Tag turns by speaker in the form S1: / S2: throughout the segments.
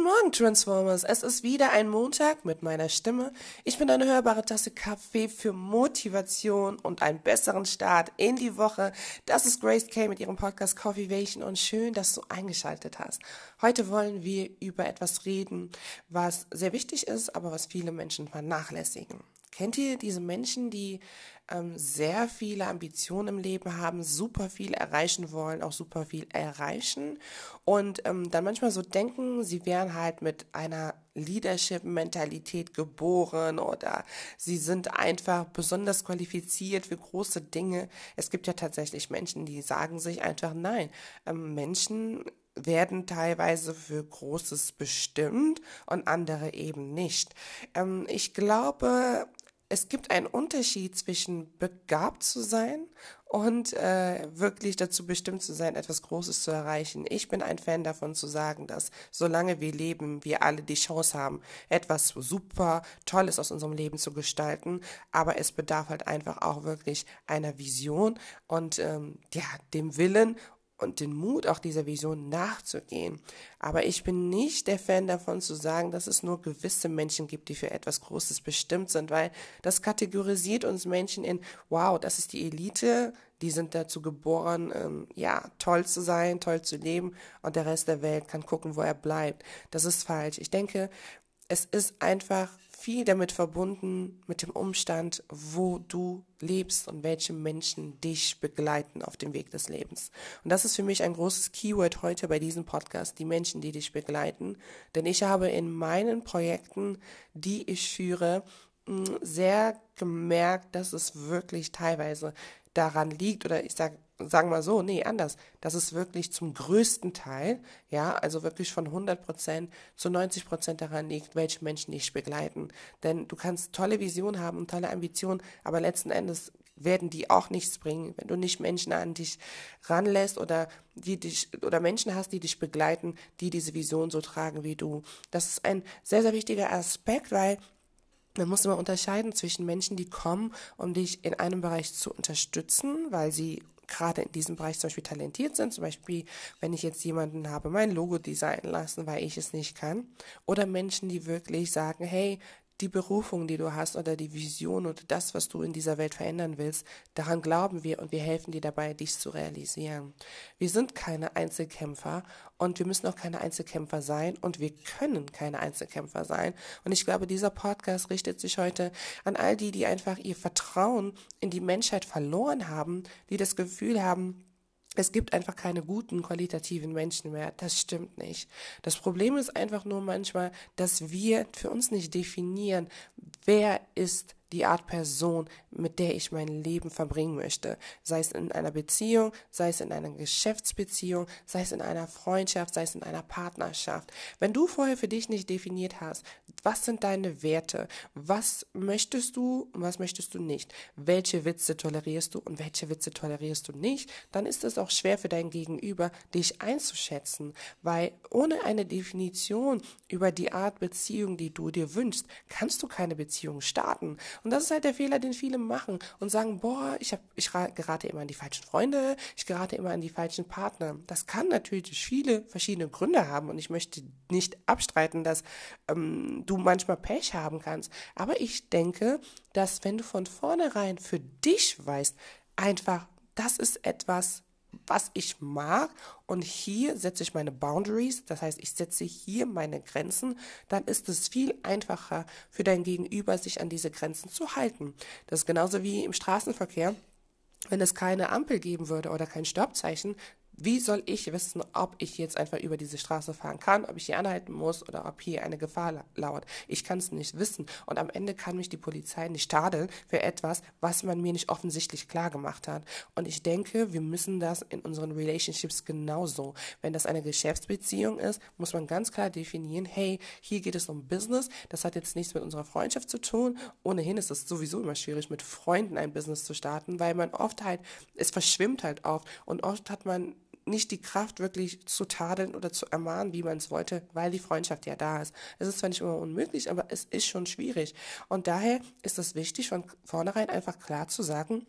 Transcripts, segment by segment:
S1: Guten Morgen, Transformers. Es ist wieder ein Montag mit meiner Stimme. Ich bin eine hörbare Tasse Kaffee für Motivation und einen besseren Start in die Woche. Das ist Grace K mit ihrem Podcast Coffeevation und schön, dass du eingeschaltet hast. Heute wollen wir über etwas reden, was sehr wichtig ist, aber was viele Menschen vernachlässigen. Kennt ihr diese Menschen, die ähm, sehr viele Ambitionen im Leben haben, super viel erreichen wollen, auch super viel erreichen und ähm, dann manchmal so denken, sie wären halt mit einer Leadership-Mentalität geboren oder sie sind einfach besonders qualifiziert für große Dinge. Es gibt ja tatsächlich Menschen, die sagen sich einfach nein. Ähm, Menschen werden teilweise für Großes bestimmt und andere eben nicht. Ähm, ich glaube, es gibt einen Unterschied zwischen begabt zu sein und äh, wirklich dazu bestimmt zu sein, etwas Großes zu erreichen. Ich bin ein Fan davon zu sagen, dass solange wir leben, wir alle die Chance haben, etwas super Tolles aus unserem Leben zu gestalten. Aber es bedarf halt einfach auch wirklich einer Vision und ähm, ja, dem Willen und den Mut, auch dieser Vision nachzugehen. Aber ich bin nicht der Fan davon zu sagen, dass es nur gewisse Menschen gibt, die für etwas Großes bestimmt sind, weil das kategorisiert uns Menschen in, wow, das ist die Elite, die sind dazu geboren, ähm, ja, toll zu sein, toll zu leben und der Rest der Welt kann gucken, wo er bleibt. Das ist falsch. Ich denke, es ist einfach viel damit verbunden mit dem Umstand, wo du lebst und welche Menschen dich begleiten auf dem Weg des Lebens. Und das ist für mich ein großes Keyword heute bei diesem Podcast, die Menschen, die dich begleiten. Denn ich habe in meinen Projekten, die ich führe, sehr gemerkt, dass es wirklich teilweise daran liegt oder ich sage sagen wir so, nee, anders. Das ist wirklich zum größten Teil, ja, also wirklich von 100 Prozent zu 90 Prozent daran liegt, welche Menschen dich begleiten. Denn du kannst tolle Visionen haben und tolle Ambitionen, aber letzten Endes werden die auch nichts bringen, wenn du nicht Menschen an dich ranlässt oder die dich oder Menschen hast, die dich begleiten, die diese Vision so tragen wie du. Das ist ein sehr sehr wichtiger Aspekt, weil man muss immer unterscheiden zwischen Menschen, die kommen, um dich in einem Bereich zu unterstützen, weil sie gerade in diesem Bereich zum Beispiel talentiert sind. Zum Beispiel, wenn ich jetzt jemanden habe, mein Logo designen lassen, weil ich es nicht kann. Oder Menschen, die wirklich sagen, hey, die Berufung, die du hast oder die Vision oder das, was du in dieser Welt verändern willst, daran glauben wir und wir helfen dir dabei, dies zu realisieren. Wir sind keine Einzelkämpfer und wir müssen auch keine Einzelkämpfer sein und wir können keine Einzelkämpfer sein. Und ich glaube, dieser Podcast richtet sich heute an all die, die einfach ihr Vertrauen in die Menschheit verloren haben, die das Gefühl haben, es gibt einfach keine guten, qualitativen Menschen mehr. Das stimmt nicht. Das Problem ist einfach nur manchmal, dass wir für uns nicht definieren, wer ist die Art Person, mit der ich mein Leben verbringen möchte. Sei es in einer Beziehung, sei es in einer Geschäftsbeziehung, sei es in einer Freundschaft, sei es in einer Partnerschaft. Wenn du vorher für dich nicht definiert hast, was sind deine Werte, was möchtest du und was möchtest du nicht, welche Witze tolerierst du und welche Witze tolerierst du nicht, dann ist es auch schwer für dein Gegenüber, dich einzuschätzen, weil ohne eine Definition über die Art Beziehung, die du dir wünschst, kannst du keine Beziehung starten. Und das ist halt der Fehler, den viele machen und sagen, boah, ich, hab, ich gerate immer an die falschen Freunde, ich gerate immer an die falschen Partner. Das kann natürlich viele verschiedene Gründe haben und ich möchte nicht abstreiten, dass ähm, du manchmal Pech haben kannst. Aber ich denke, dass wenn du von vornherein für dich weißt, einfach, das ist etwas, was ich mag und hier setze ich meine Boundaries, das heißt, ich setze hier meine Grenzen, dann ist es viel einfacher für dein Gegenüber, sich an diese Grenzen zu halten. Das ist genauso wie im Straßenverkehr. Wenn es keine Ampel geben würde oder kein Stoppzeichen, wie soll ich wissen, ob ich jetzt einfach über diese Straße fahren kann, ob ich hier anhalten muss oder ob hier eine Gefahr lauert? Ich kann es nicht wissen. Und am Ende kann mich die Polizei nicht tadeln für etwas, was man mir nicht offensichtlich klar gemacht hat. Und ich denke, wir müssen das in unseren Relationships genauso. Wenn das eine Geschäftsbeziehung ist, muss man ganz klar definieren, hey, hier geht es um Business. Das hat jetzt nichts mit unserer Freundschaft zu tun. Ohnehin ist es sowieso immer schwierig, mit Freunden ein Business zu starten, weil man oft halt, es verschwimmt halt oft. Und oft hat man nicht die Kraft, wirklich zu tadeln oder zu ermahnen, wie man es wollte, weil die Freundschaft ja da ist. Es ist zwar nicht immer unmöglich, aber es ist schon schwierig. Und daher ist es wichtig, von vornherein einfach klar zu sagen,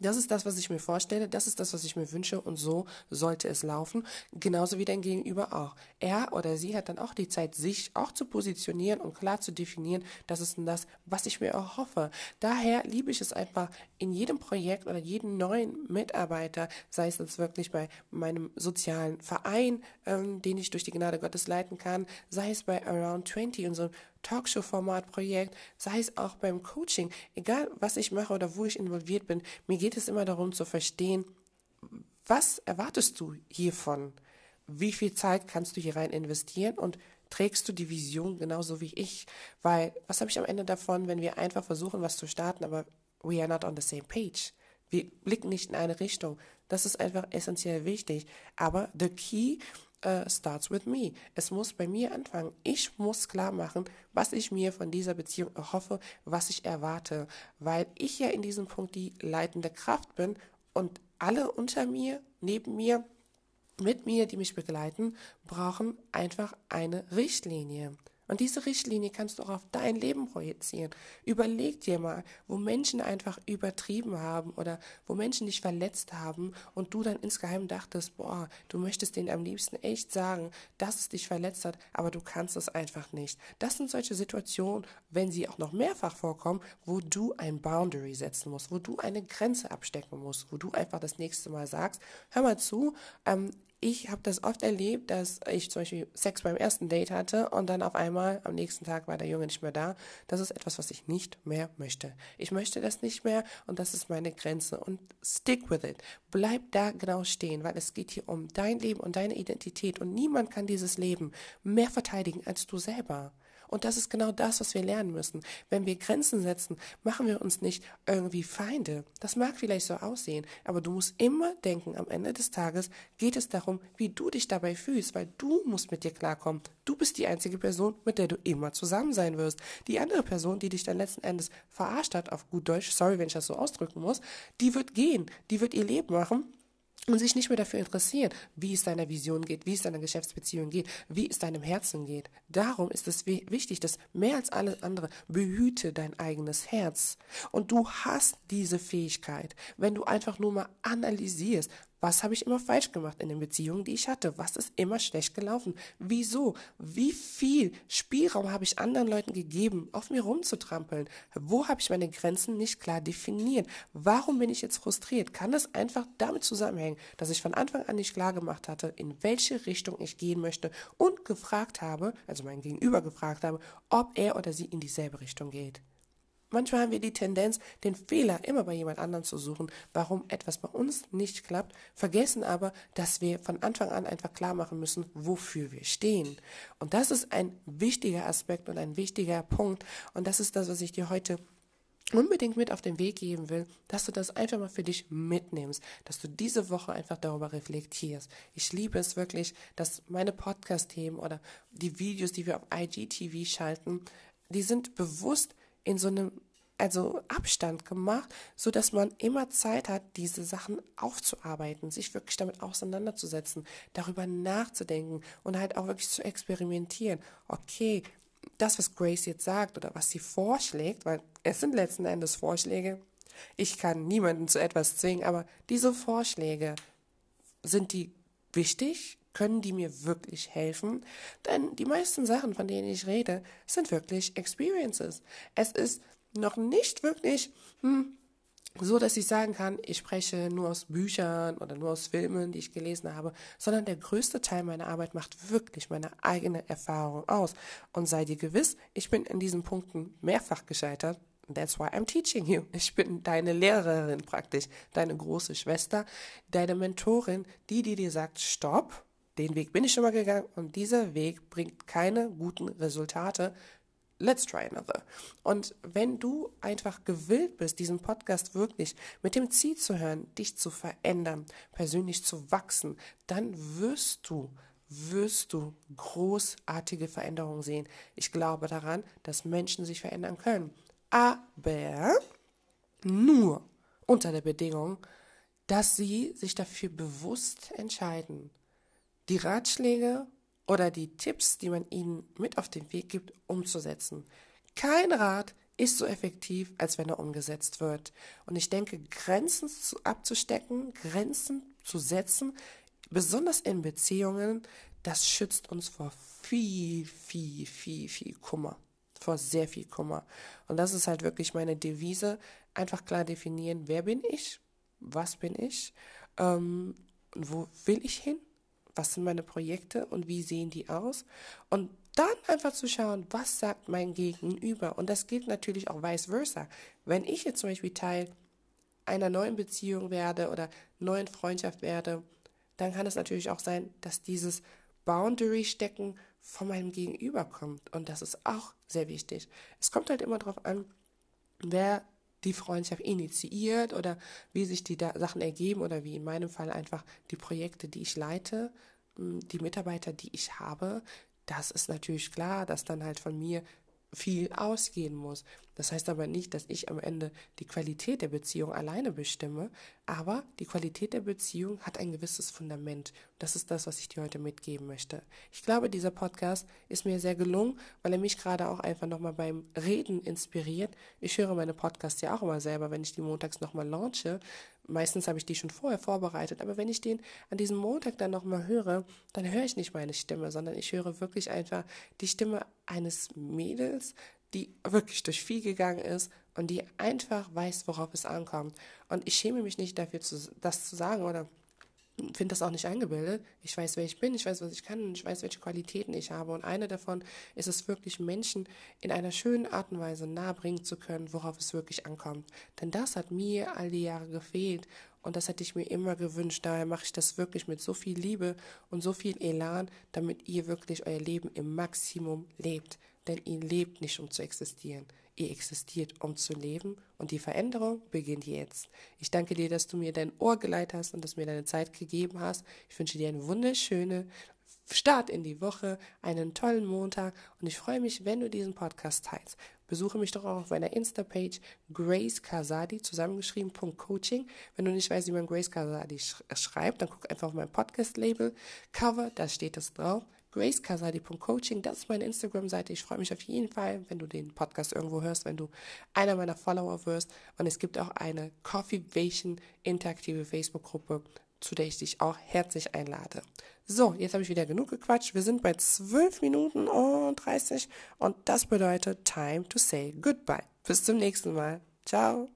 S1: Das ist das, was ich mir vorstelle, das ist das, was ich mir wünsche und so sollte es laufen. Genauso wie dein Gegenüber auch. Er oder sie hat dann auch die Zeit, sich auch zu positionieren und klar zu definieren, das ist das, was ich mir erhoffe. Daher liebe ich es einfach in jedem Projekt oder jeden neuen Mitarbeiter, sei es jetzt wirklich bei meinem sozialen Verein, ähm, den ich durch die Gnade Gottes leiten kann, sei es bei Around 20, unserem Talkshow-Format-Projekt, sei es auch beim Coaching, egal was ich mache oder wo ich involviert bin, mir geht es immer darum zu verstehen, was erwartest du hiervon? Wie viel Zeit kannst du hier rein investieren und trägst du die Vision genauso wie ich? Weil was habe ich am Ende davon, wenn wir einfach versuchen, was zu starten, aber we are not on the same page? Wir blicken nicht in eine Richtung. Das ist einfach essentiell wichtig. Aber the key uh, starts with me. Es muss bei mir anfangen. Ich muss klar machen, was ich mir von dieser Beziehung erhoffe, was ich erwarte, weil ich ja in diesem Punkt die leitende Kraft bin und alle unter mir, neben mir, mit mir, die mich begleiten, brauchen einfach eine Richtlinie. Und diese Richtlinie kannst du auch auf dein Leben projizieren. Überleg dir mal, wo Menschen einfach übertrieben haben oder wo Menschen dich verletzt haben und du dann insgeheim dachtest, boah, du möchtest denen am liebsten echt sagen, dass es dich verletzt hat, aber du kannst es einfach nicht. Das sind solche Situationen, wenn sie auch noch mehrfach vorkommen, wo du ein Boundary setzen musst, wo du eine Grenze abstecken musst, wo du einfach das nächste Mal sagst, hör mal zu, ähm, ich habe das oft erlebt, dass ich zum Beispiel Sex beim ersten Date hatte und dann auf einmal am nächsten Tag war der Junge nicht mehr da. Das ist etwas, was ich nicht mehr möchte. Ich möchte das nicht mehr und das ist meine Grenze. Und stick with it. Bleib da genau stehen, weil es geht hier um dein Leben und deine Identität und niemand kann dieses Leben mehr verteidigen als du selber. Und das ist genau das, was wir lernen müssen. Wenn wir Grenzen setzen, machen wir uns nicht irgendwie Feinde. Das mag vielleicht so aussehen, aber du musst immer denken, am Ende des Tages geht es darum, wie du dich dabei fühlst, weil du musst mit dir klarkommen. Du bist die einzige Person, mit der du immer zusammen sein wirst. Die andere Person, die dich dann letzten Endes verarscht hat, auf gut Deutsch, sorry, wenn ich das so ausdrücken muss, die wird gehen, die wird ihr Leben machen und sich nicht mehr dafür interessieren, wie es deiner Vision geht, wie es deiner Geschäftsbeziehung geht, wie es deinem Herzen geht. Darum ist es wichtig, dass mehr als alles andere behüte dein eigenes Herz. Und du hast diese Fähigkeit, wenn du einfach nur mal analysierst, was habe ich immer falsch gemacht in den Beziehungen, die ich hatte? Was ist immer schlecht gelaufen? Wieso? Wie viel Spielraum habe ich anderen Leuten gegeben, auf mir rumzutrampeln? Wo habe ich meine Grenzen nicht klar definiert? Warum bin ich jetzt frustriert? Kann es einfach damit zusammenhängen, dass ich von Anfang an nicht klar gemacht hatte, in welche Richtung ich gehen möchte und gefragt habe, also mein Gegenüber gefragt habe, ob er oder sie in dieselbe Richtung geht? Manchmal haben wir die Tendenz, den Fehler immer bei jemand anderem zu suchen, warum etwas bei uns nicht klappt, vergessen aber, dass wir von Anfang an einfach klar machen müssen, wofür wir stehen. Und das ist ein wichtiger Aspekt und ein wichtiger Punkt. Und das ist das, was ich dir heute unbedingt mit auf den Weg geben will, dass du das einfach mal für dich mitnimmst, dass du diese Woche einfach darüber reflektierst. Ich liebe es wirklich, dass meine Podcast-Themen oder die Videos, die wir auf IGTV schalten, die sind bewusst in so einem also Abstand gemacht, so dass man immer Zeit hat, diese Sachen aufzuarbeiten, sich wirklich damit auseinanderzusetzen, darüber nachzudenken und halt auch wirklich zu experimentieren. Okay, das, was Grace jetzt sagt oder was sie vorschlägt, weil es sind letzten Endes Vorschläge. Ich kann niemanden zu etwas zwingen, aber diese Vorschläge sind die wichtig? Können die mir wirklich helfen? Denn die meisten Sachen, von denen ich rede, sind wirklich Experiences. Es ist noch nicht wirklich hm, so, dass ich sagen kann, ich spreche nur aus Büchern oder nur aus Filmen, die ich gelesen habe, sondern der größte Teil meiner Arbeit macht wirklich meine eigene Erfahrung aus. Und sei dir gewiss, ich bin in diesen Punkten mehrfach gescheitert. That's why I'm teaching you. Ich bin deine Lehrerin praktisch, deine große Schwester, deine Mentorin, die, die dir sagt, stopp, den Weg bin ich schon mal gegangen und dieser Weg bringt keine guten Resultate. Let's try another. Und wenn du einfach gewillt bist, diesen Podcast wirklich mit dem Ziel zu hören, dich zu verändern, persönlich zu wachsen, dann wirst du wirst du großartige Veränderungen sehen. Ich glaube daran, dass Menschen sich verändern können. Aber nur unter der Bedingung, dass sie sich dafür bewusst entscheiden die Ratschläge oder die Tipps, die man ihnen mit auf den Weg gibt, umzusetzen. Kein Rat ist so effektiv, als wenn er umgesetzt wird. Und ich denke, Grenzen zu, abzustecken, Grenzen zu setzen, besonders in Beziehungen, das schützt uns vor viel, viel, viel, viel Kummer. Vor sehr viel Kummer. Und das ist halt wirklich meine Devise. Einfach klar definieren, wer bin ich? Was bin ich? Ähm, wo will ich hin? Was sind meine Projekte und wie sehen die aus? Und dann einfach zu schauen, was sagt mein Gegenüber. Und das gilt natürlich auch vice versa. Wenn ich jetzt zum Beispiel Teil einer neuen Beziehung werde oder neuen Freundschaft werde, dann kann es natürlich auch sein, dass dieses Boundary stecken von meinem Gegenüber kommt. Und das ist auch sehr wichtig. Es kommt halt immer darauf an, wer die Freundschaft initiiert oder wie sich die Sachen ergeben oder wie in meinem Fall einfach die Projekte, die ich leite, die Mitarbeiter, die ich habe, das ist natürlich klar, dass dann halt von mir viel ausgehen muss. Das heißt aber nicht, dass ich am Ende die Qualität der Beziehung alleine bestimme, aber die Qualität der Beziehung hat ein gewisses Fundament. Das ist das, was ich dir heute mitgeben möchte. Ich glaube, dieser Podcast ist mir sehr gelungen, weil er mich gerade auch einfach nochmal beim Reden inspiriert. Ich höre meine Podcasts ja auch immer selber, wenn ich die montags nochmal launche. Meistens habe ich die schon vorher vorbereitet, aber wenn ich den an diesem Montag dann nochmal höre, dann höre ich nicht meine Stimme, sondern ich höre wirklich einfach die Stimme eines Mädels, die wirklich durch viel gegangen ist und die einfach weiß, worauf es ankommt. Und ich schäme mich nicht dafür, zu, das zu sagen oder finde das auch nicht eingebildet. Ich weiß, wer ich bin, ich weiß, was ich kann und ich weiß, welche Qualitäten ich habe. Und eine davon ist es wirklich, Menschen in einer schönen Art und Weise nahebringen zu können, worauf es wirklich ankommt. Denn das hat mir all die Jahre gefehlt und das hätte ich mir immer gewünscht. Daher mache ich das wirklich mit so viel Liebe und so viel Elan, damit ihr wirklich euer Leben im Maximum lebt. Denn ihr lebt nicht, um zu existieren. Ihr existiert, um zu leben. Und die Veränderung beginnt jetzt. Ich danke dir, dass du mir dein Ohr geleitet hast und dass du mir deine Zeit gegeben hast. Ich wünsche dir eine wunderschöne Start in die Woche, einen tollen Montag und ich freue mich, wenn du diesen Podcast teilst. Besuche mich doch auch auf meiner Insta-Page Grace Kasadi, zusammengeschrieben, Coaching. Wenn du nicht weißt, wie man Grace Kasadi sch schreibt, dann guck einfach auf mein Podcast-Label, Cover, da steht es drauf gracekasadi.coaching, das ist meine Instagram-Seite. Ich freue mich auf jeden Fall, wenn du den Podcast irgendwo hörst, wenn du einer meiner Follower wirst. Und es gibt auch eine Coffeevation interaktive Facebook-Gruppe, zu der ich dich auch herzlich einlade. So, jetzt habe ich wieder genug gequatscht. Wir sind bei 12 Minuten und 30 und das bedeutet Time to say goodbye. Bis zum nächsten Mal. Ciao.